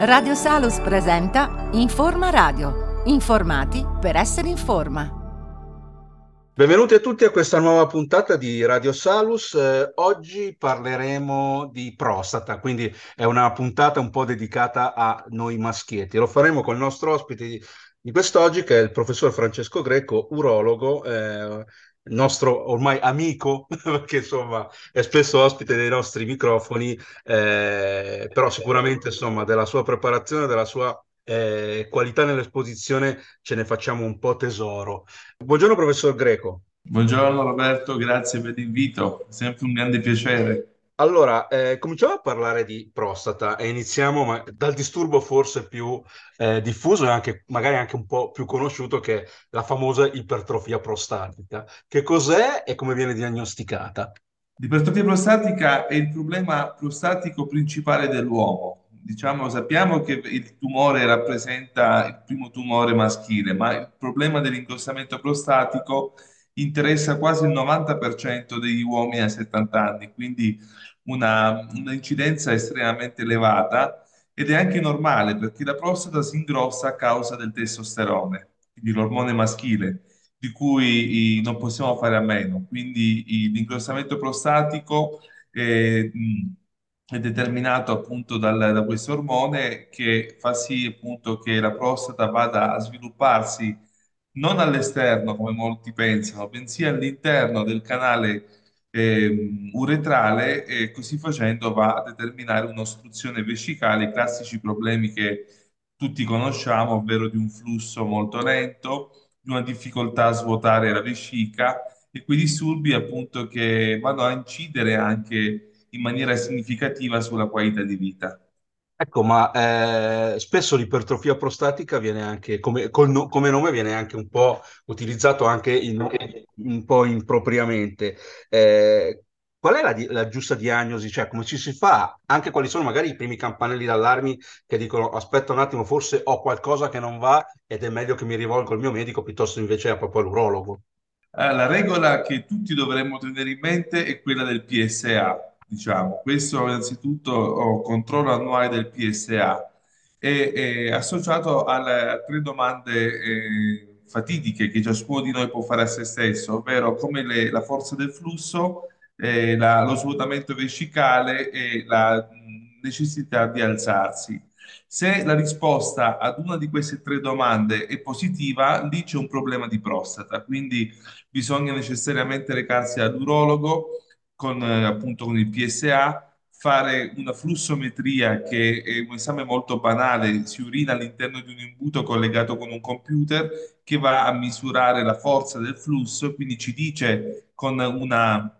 Radio Salus presenta Informa Radio. Informati per essere in forma. Benvenuti a tutti a questa nuova puntata di Radio Salus. Eh, oggi parleremo di prostata, quindi è una puntata un po' dedicata a noi maschietti. Lo faremo con il nostro ospite di, di quest'oggi, che è il professor Francesco Greco, urologo, eh, nostro ormai amico, perché insomma è spesso ospite dei nostri microfoni, eh, però sicuramente insomma della sua preparazione, della sua eh, qualità nell'esposizione ce ne facciamo un po' tesoro. Buongiorno professor Greco. Buongiorno Roberto, grazie per l'invito, sempre un grande piacere. Allora, eh, cominciamo a parlare di prostata e iniziamo ma, dal disturbo forse più eh, diffuso e anche, magari anche un po' più conosciuto che è la famosa ipertrofia prostatica. Che cos'è e come viene diagnosticata? L'ipertrofia prostatica è il problema prostatico principale dell'uomo diciamo, sappiamo che il tumore rappresenta il primo tumore maschile, ma il problema dell'ingrossamento prostatico interessa quasi il 90% degli uomini a 70 anni, quindi una, un'incidenza estremamente elevata ed è anche normale perché la prostata si ingrossa a causa del testosterone, quindi l'ormone maschile, di cui non possiamo fare a meno. Quindi l'ingrossamento prostatico è, è determinato appunto dal, da questo ormone che fa sì appunto che la prostata vada a svilupparsi non all'esterno come molti pensano, bensì all'interno del canale eh, uretrale e così facendo va a determinare un'ostruzione vescicale, i classici problemi che tutti conosciamo, ovvero di un flusso molto lento, di una difficoltà a svuotare la vescica e quei disturbi appunto che vanno a incidere anche in maniera significativa sulla qualità di vita. Ecco, ma eh, spesso l'ipertrofia prostatica viene anche, come, no, come, nome, viene anche un po' utilizzato anche in, un po' impropriamente. Eh, qual è la, la, giusta diagnosi? Cioè, come ci si fa? Anche quali sono magari i primi campanelli d'allarmi che dicono aspetta un attimo, forse ho qualcosa che non va ed è meglio che mi rivolgo al mio medico piuttosto invece a proprio all'urologo. Eh, la regola che tutti dovremmo tenere in mente è quella del PSA diciamo. Questo innanzitutto oh, controllo annuale del PSA è, associato alle, a tre domande eh, fatidiche che ciascuno di noi può fare a se stesso, ovvero come le, la forza del flusso, eh, la, lo svuotamento vescicale e la necessità di alzarsi. Se la risposta ad una di queste tre domande è positiva, lì c'è un problema di prostata, quindi bisogna necessariamente recarsi all'urologo con, eh, appunto, con il PSA, fare una flussometria che è un esame molto banale, si urina all'interno di un imbuto collegato con un computer che va a misurare la forza del flusso, quindi ci dice con una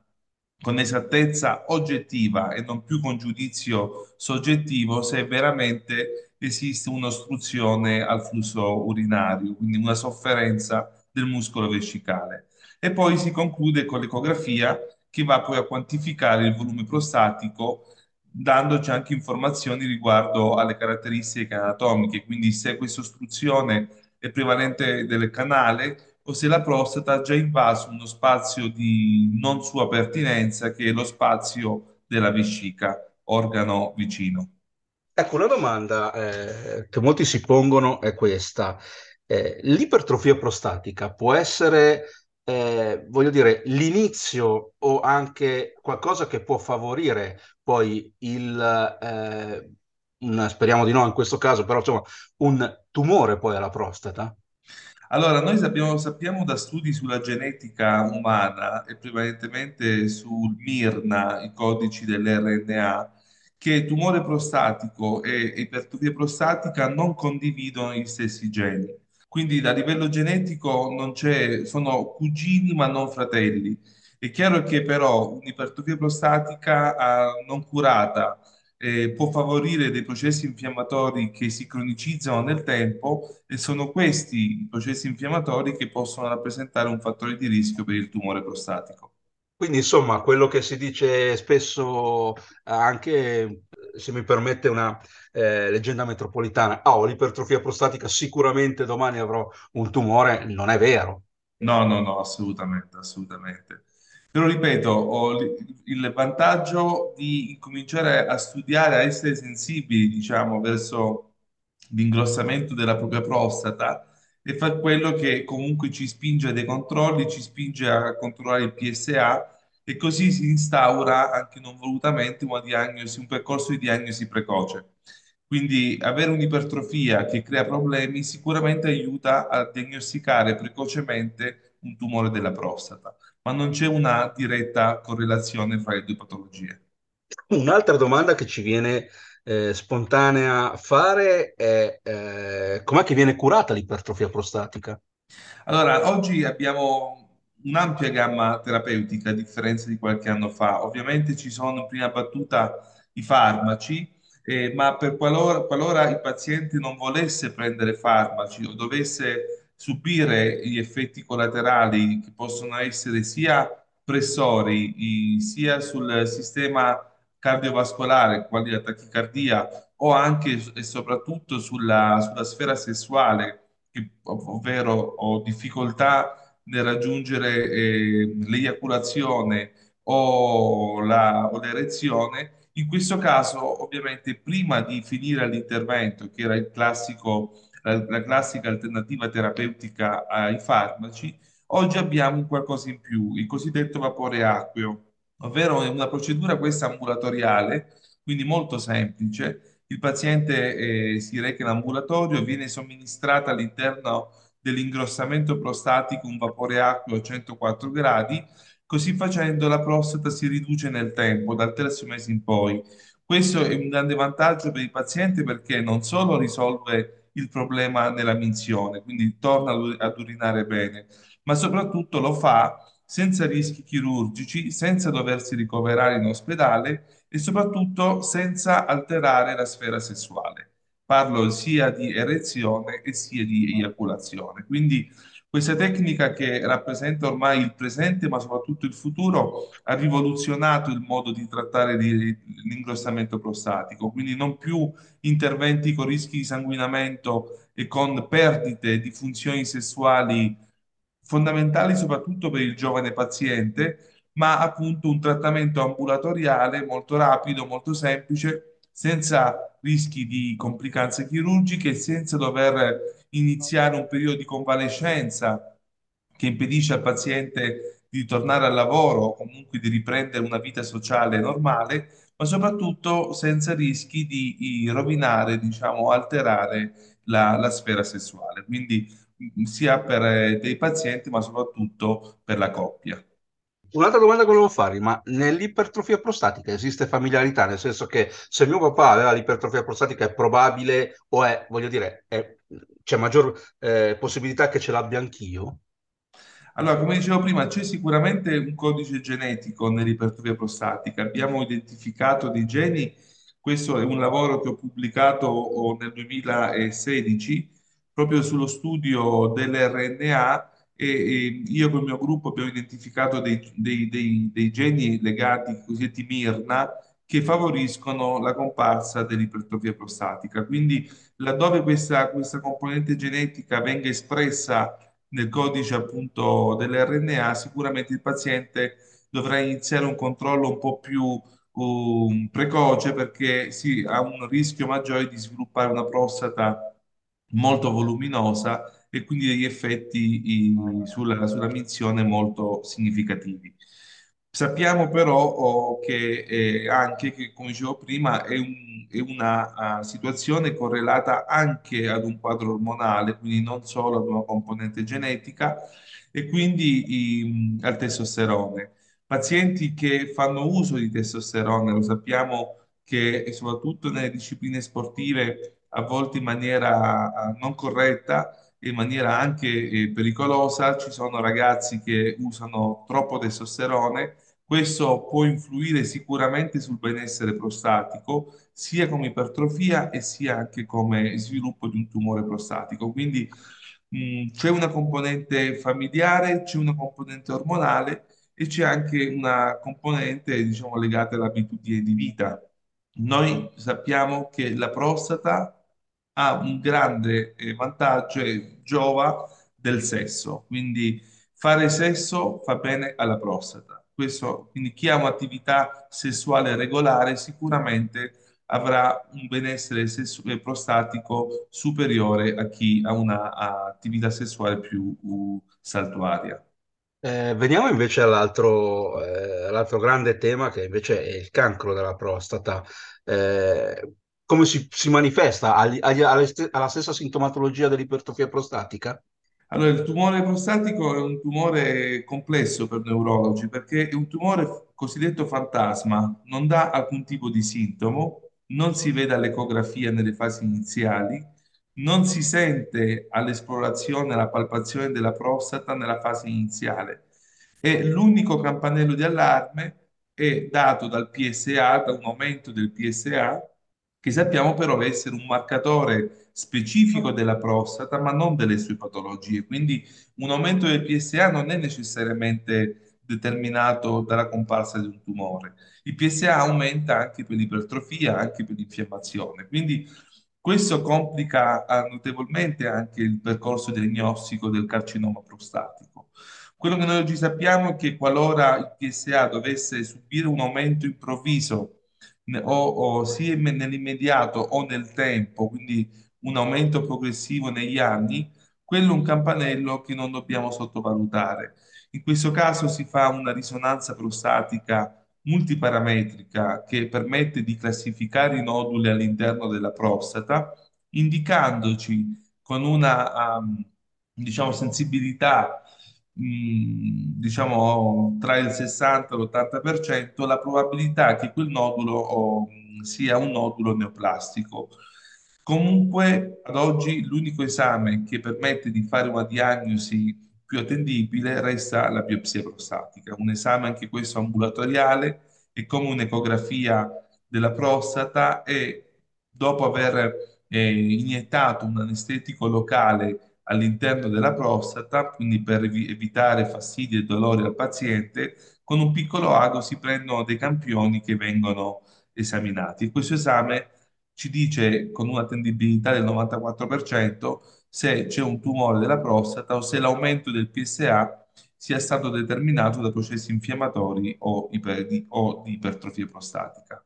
con esattezza oggettiva e non più con giudizio soggettivo se veramente esiste un'ostruzione al flusso urinario, quindi una sofferenza del muscolo vescicale. E poi si conclude con l'ecografia che va poi a quantificare il volume prostatico dandoci anche informazioni riguardo alle caratteristiche anatomiche, quindi se questa ostruzione è prevalente del canale o se la prostata ha già invaso uno spazio di non sua pertinenza che è lo spazio della vescica, organo vicino. Ecco, una domanda eh, che molti si pongono è questa. Eh, l'ipertrofia prostatica può essere eh, voglio dire, l'inizio o anche qualcosa che può favorire poi il, eh, un, speriamo di no in questo caso, però insomma, un tumore poi alla prostata? Allora, noi sappiamo, sappiamo, da studi sulla genetica umana e prevalentemente sul MIRNA, i codici dell'RNA, che tumore prostatico e ipertrofia prostatica non condividono gli stessi geni. Quindi a livello genetico sono cugini ma non fratelli. È chiaro che però un'ipertrofia prostatica eh, non curata eh, può favorire dei processi infiammatori che si cronicizzano nel tempo e sono questi i processi infiammatori che possono rappresentare un fattore di rischio per il tumore prostatico. Quindi insomma, quello che si dice spesso anche se mi permette una eh, leggenda metropolitana, ah, ho l'ipertrofia prostatica, sicuramente domani avrò un tumore, non è vero. No, no, no, assolutamente, assolutamente. Però ripeto, ho il vantaggio di cominciare a studiare, a essere sensibili, diciamo, verso l'ingrossamento della propria prostata e fa quello che comunque ci spinge a dei controlli, ci spinge a controllare il PSA e così si instaura anche non volutamente una diagnosi, un percorso di diagnosi precoce. Quindi avere un'ipertrofia che crea problemi sicuramente aiuta a diagnosticare precocemente un tumore della prostata, ma non c'è una diretta correlazione fra le due patologie. Un'altra domanda che ci viene eh, spontanea a fare è eh, com'è che viene curata l'ipertrofia prostatica? Allora, oggi abbiamo un'ampia gamma terapeutica a differenza di qualche anno fa. Ovviamente ci sono in prima battuta i farmaci, eh, ma per qualora, qualora il paziente non volesse prendere farmaci o dovesse subire gli effetti collaterali che possono essere sia pressori, i- sia sul sistema cardiovascolare, quali la tachicardia, o anche e soprattutto sulla, sulla sfera sessuale, che- ovvero ho difficoltà nel raggiungere eh, l'eiaculazione o la- o l'erezione, in questo caso, ovviamente, prima di finire l'intervento, che era classico, la, la classica alternativa terapeutica ai farmaci, oggi abbiamo qualcosa in più, il cosiddetto vapore acqueo, ovvero è una procedura questa ambulatoriale, quindi molto semplice. Il paziente eh, si reca in ambulatorio, viene somministrata all'interno dell'ingrossamento prostatico un vapore acqueo a 104 gradi Così facendo la prostata si riduce nel tempo, dal terzo mese in poi. Questo è un grande vantaggio per il paziente perché non solo risolve il problema nella minzione, quindi torna ad urinare bene, ma soprattutto lo fa senza rischi chirurgici, senza doversi ricoverare in ospedale e soprattutto senza alterare la sfera sessuale. Parlo sia di erezione che sia di eiaculazione. Quindi questa tecnica che rappresenta ormai il presente, ma soprattutto il futuro, ha rivoluzionato il modo di trattare l'ingrossamento prostatico, quindi non più interventi con rischi di sanguinamento e con perdite di funzioni sessuali fondamentali soprattutto per il giovane paziente, ma appunto un trattamento ambulatoriale molto rapido, molto semplice, senza rischi di complicanze chirurgiche, senza dover iniziare un periodo di convalescenza che impedisce al paziente di tornare al lavoro o comunque di riprendere una vita sociale normale, ma soprattutto senza rischi di, rovinare, diciamo, alterare la, la sfera sessuale. Quindi mh, sia per eh, dei pazienti, ma soprattutto per la coppia. Un'altra domanda che volevo fare, ma nell'ipertrofia prostatica esiste familiarità? Nel senso che se mio papà aveva l'ipertrofia prostatica è probabile o è, voglio dire, è- c'è maggior eh, possibilità che ce l'abbia anch'io? Allora, come dicevo prima, c'è sicuramente un codice genetico nell'ipertrofia prostatica. Abbiamo identificato dei geni, questo è un lavoro che ho pubblicato nel 2016 proprio sullo studio dell'RNA e, e io con il mio gruppo abbiamo identificato dei, dei- dei- dei geni legati, cosiddetti MIRNA, che favoriscono la comparsa dell'ipertrofia prostatica. Quindi, laddove questa, questa componente genetica venga espressa nel codice appunto dell'RNA, sicuramente il paziente dovrà iniziare un controllo un po' più um, precoce perché si ha un rischio maggiore di sviluppare una prostata molto voluminosa e quindi degli effetti i- sulla, sulla minzione molto significativi. Sappiamo però oh, che eh, anche, che, come dicevo prima, è, un- è una ah, situazione correlata anche ad un quadro ormonale, quindi non solo ad una componente genetica, e quindi i- al testosterone. Pazienti che fanno uso di testosterone, lo sappiamo che soprattutto nelle discipline sportive, a volte in maniera ah, non corretta, in maniera anche eh, pericolosa. Ci sono ragazzi che usano troppo testosterone. Questo può influire sicuramente sul benessere prostatico, sia come ipertrofia e sia anche come sviluppo di un tumore prostatico. Quindi mh, c'è una componente familiare, c'è una componente ormonale e c'è anche una componente, diciamo, legata all'abitudine di vita. Noi sappiamo che la prostata ha un grande eh, vantaggio e giova del sesso, quindi fare sesso fa bene alla prostata. Questo, quindi chi ha un'attività sessuale regolare sicuramente avrà un benessere eh, prostatico superiore a chi ha un'attività sessuale più uh, saltuaria. Eh, veniamo invece all'altro eh, all'altro grande tema che invece è il cancro della prostata. Eh, come si, si manifesta? Agli- agli- alle st- alla stessa sintomatologia dell'ipertrofia prostatica? Allora, il tumore prostatico è un tumore complesso per neurologi perché è un tumore cosiddetto fantasma, non dà alcun tipo di sintomo, non si vede all'ecografia nelle fasi iniziali, non si sente all'esplorazione, alla palpazione della prostata nella fase iniziale. E l'unico campanello di allarme è dato dal PSA, da un aumento del PSA, che sappiamo però essere un marcatore specifico della prostata, ma non delle sue patologie. Quindi un aumento del PSA non è necessariamente determinato dalla comparsa di un tumore. Il PSA aumenta anche per l'ipertrofia, anche per l'infiammazione. Quindi questo complica eh, notevolmente anche il percorso diagnostico del carcinoma prostatico. Quello che noi oggi sappiamo è che qualora il PSA dovesse subire un aumento improvviso o, o sia imme- nell'immediato o nel tempo, quindi un aumento progressivo negli anni, quello è un campanello che non dobbiamo sottovalutare. In questo caso si fa una risonanza prostatica multiparametrica che permette di classificare i noduli all'interno della prostata, indicandoci con una um, diciamo, sensibilità diciamo tra il 60 e l'80% la probabilità che quel nodulo mh, sia un nodulo neoplastico. Comunque, ad oggi l'unico esame che permette di fare una diagnosi più attendibile resta la biopsia prostatica, un esame anche questo ambulatoriale e come un'ecografia della prostata e dopo aver eh, iniettato un anestetico locale all'interno della prostata, quindi per evi- evitare fastidi e dolori al paziente, con un piccolo ago si prendono dei campioni che vengono esaminati. Questo esame ci dice con un'attendibilità del 94% se c'è un tumore della prostata o se l'aumento del PSA sia stato determinato da processi infiammatori o, iper- di, o di ipertrofia prostatica.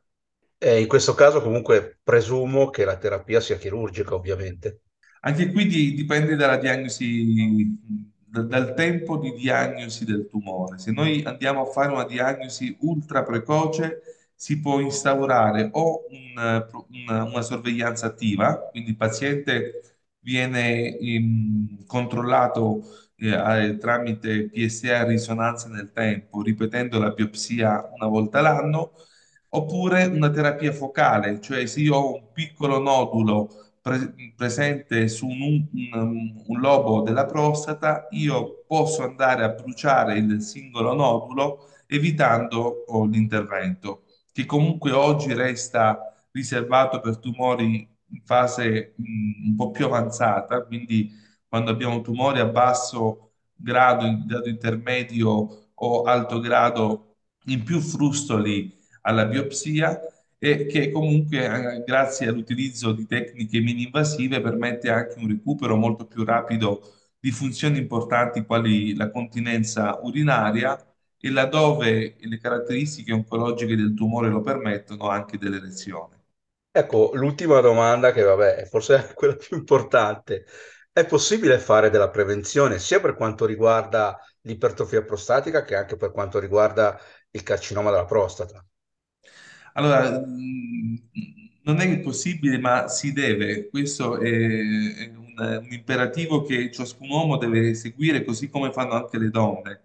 E in questo caso comunque presumo che la terapia sia chirurgica, ovviamente. Anche qui di- dipende dalla diagnosi, da- dal tempo di diagnosi del tumore. Se noi andiamo a fare una diagnosi ultra precoce, si può instaurare o un- una, una sorveglianza attiva, quindi il paziente viene ehm, controllato eh, tramite PSA risonanza nel tempo, ripetendo la biopsia una volta l'anno, oppure una terapia focale, cioè se io ho un piccolo nodulo pre- presente su un, un- un lobo della prostata, io posso andare a bruciare il singolo nodulo evitando oh, l'intervento, che comunque oggi resta riservato per tumori in fase mh, un po' più avanzata, quindi quando abbiamo tumori a basso grado, in grado intermedio o alto grado in più frustoli alla biopsia e che comunque eh, grazie all'utilizzo di tecniche mini-invasive permette anche un recupero molto più rapido di funzioni importanti quali la continenza urinaria e laddove le caratteristiche oncologiche del tumore lo permettono anche dell'erezione. Ecco, l'ultima domanda che vabbè, è forse quella più importante. È possibile fare della prevenzione sia per quanto riguarda l'ipertrofia prostatica che anche per quanto riguarda il carcinoma della prostata? Allora, mh, non è possibile, ma si deve. Questo è, un, un imperativo che ciascun uomo deve seguire, così come fanno anche le donne.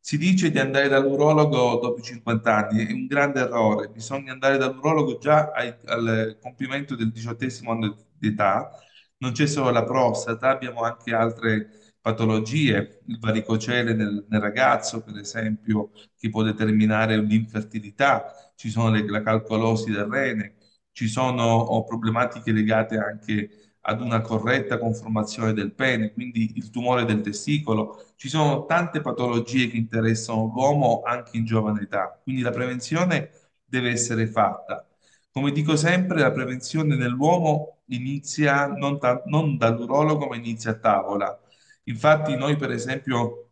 Si dice di andare dall'urologo dopo i 50 anni, è un grande errore. Bisogna andare dall'urologo già ai- al compimento del diciottesimo anno di età. Non c'è solo la prostata, abbiamo anche altre patologie, il varicocele nel, nel ragazzo, per esempio, che può determinare l'infertilità ci sono le- la calcolosi del rene, ci sono problematiche legate anche ad una corretta conformazione del pene, quindi il tumore del testicolo. Ci sono tante patologie che interessano l'uomo anche in giovane età, quindi la prevenzione deve essere fatta. Come dico sempre, la prevenzione nell'uomo inizia non, ta- non dall'urologo, ma inizia a tavola. Infatti, noi, per esempio,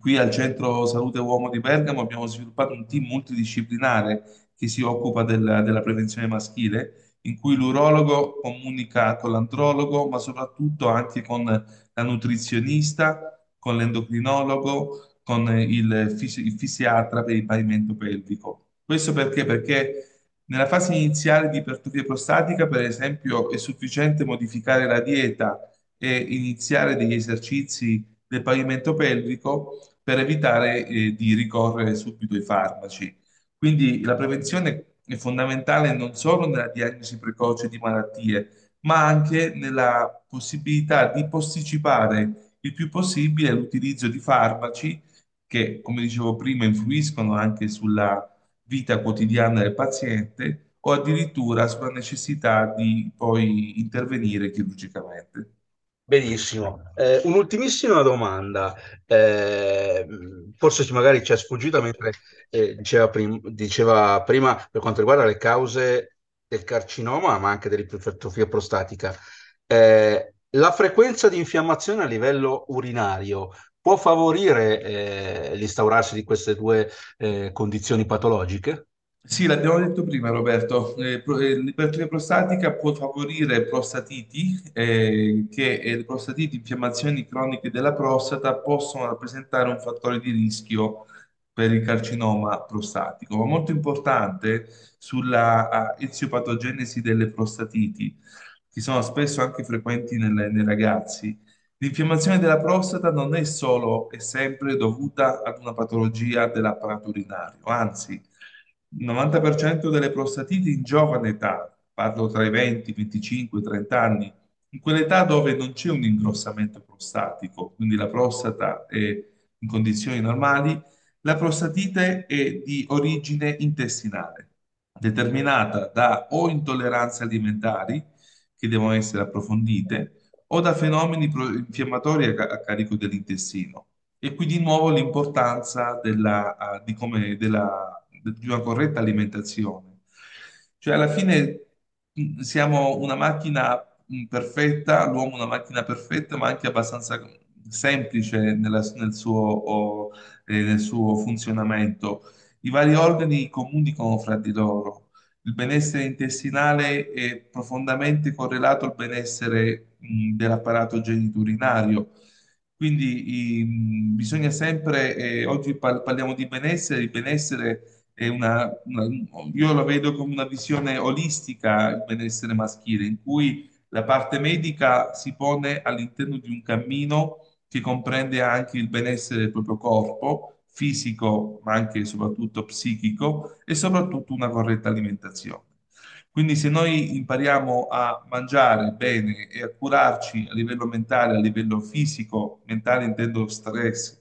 qui al Centro Salute Uomo di Bergamo abbiamo sviluppato un team multidisciplinare che si occupa del- della prevenzione maschile, in cui l'urologo comunica con l'andrologo, ma soprattutto anche con la nutrizionista, con l'endocrinologo, con il, fisi- il fisiatra per il pavimento pelvico. Questo perché? Perché nella fase iniziale di ipertrofia prostatica, per esempio, è sufficiente modificare la dieta e iniziare degli esercizi del pavimento pelvico per evitare eh, di ricorrere subito ai farmaci. Quindi la prevenzione è fondamentale non solo nella diagnosi precoce di malattie, ma anche nella possibilità di posticipare il più possibile l'utilizzo di farmaci che, come dicevo prima, influiscono anche sulla vita quotidiana del paziente o addirittura sulla necessità di poi intervenire chirurgicamente. Benissimo. Eh, un'ultimissima domanda, eh, forse magari ci è sfuggita mentre eh, diceva, prim- diceva prima per quanto riguarda le cause del carcinoma, ma anche dell'ipertrofia prostatica. Eh, la frequenza di infiammazione a livello urinario può favorire eh, l'instaurarsi di queste due eh, condizioni patologiche? Sì, l'abbiamo detto prima, Roberto. Eh, eh, l'ipertrofia prostatica può favorire prostatiti, eh, che eh, prostatiti, infiammazioni croniche della prostata, possono rappresentare un fattore di rischio per il carcinoma prostatico. Ma molto importante sulla eziopatogenesi delle prostatiti, che sono spesso anche frequenti nelle- nei ragazzi. L'infiammazione della prostata non è solo e sempre dovuta ad una patologia dell'apparato urinario, anzi, il 90% delle prostatiti in giovane età, parlo tra i 20, i 25, i 30 anni, in quell'età dove non c'è un ingrossamento prostatico, quindi la prostata è in condizioni normali, la prostatite è di origine intestinale, determinata da o intolleranze alimentari che devono essere approfondite o da fenomeni infiammatori a, ca- a carico dell'intestino. E qui di nuovo l'importanza della, ah, di come- della- di una corretta alimentazione. Cioè, alla fine mh, siamo una macchina mh, perfetta, l'uomo una macchina perfetta, ma anche abbastanza semplice nella- nel suo, eh, nel suo funzionamento. I vari organi comunicano fra di loro. Il benessere intestinale è profondamente correlato al benessere mh, dell'apparato geniturinario. Quindi i- bisogna sempre, eh, oggi par- parliamo di benessere, il benessere una, una- io lo vedo come una visione olistica, il benessere maschile, in cui la parte medica si pone all'interno di un cammino che comprende anche il benessere del proprio corpo, fisico, ma anche e soprattutto psichico, e soprattutto una corretta alimentazione. Quindi se noi impariamo a mangiare bene e a curarci a livello mentale, a livello fisico, mentale intendo stress,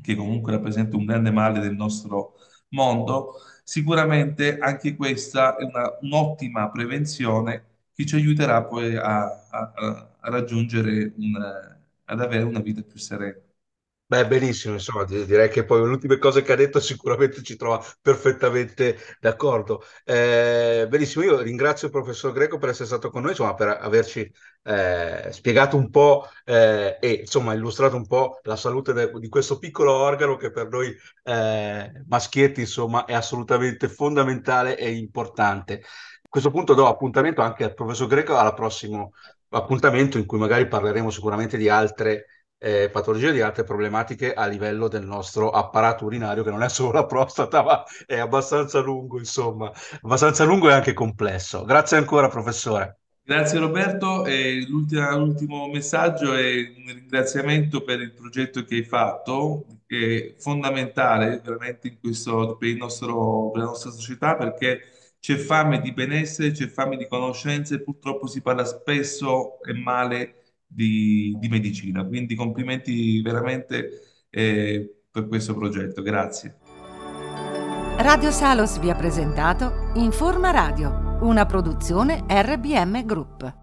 che comunque rappresenta un grande male del nostro mondo, sicuramente anche questa è una- un'ottima prevenzione che ci aiuterà poi a, a- a raggiungere un, ad avere una vita più serena. Beh, benissimo, insomma, di- direi che poi le ultime cose che ha detto sicuramente ci trova perfettamente d'accordo. Eh, benissimo, io ringrazio il professor Greco per essere stato con noi, insomma, per averci eh, spiegato un po' eh, e insomma illustrato un po' la salute de- di questo piccolo organo che per noi eh, maschietti, insomma, è assolutamente fondamentale e importante. A questo punto do appuntamento anche al professor Greco al prossimo appuntamento in cui magari parleremo sicuramente di altre eh, patologie, di altre problematiche a livello del nostro apparato urinario, che non è solo la prostata, ma è abbastanza lungo, insomma, abbastanza lungo e anche complesso. Grazie ancora, professore. Grazie Roberto, e l'ultimo messaggio è un ringraziamento per il progetto che hai fatto, che è fondamentale veramente questo, per nostro- per la nostra società perché c'è fame di benessere, c'è fame di conoscenze purtroppo si parla spesso e male di, di medicina. Quindi complimenti veramente eh, per questo progetto, grazie. Radio Salos vi ha presentato Informa Radio, una produzione RBM Group.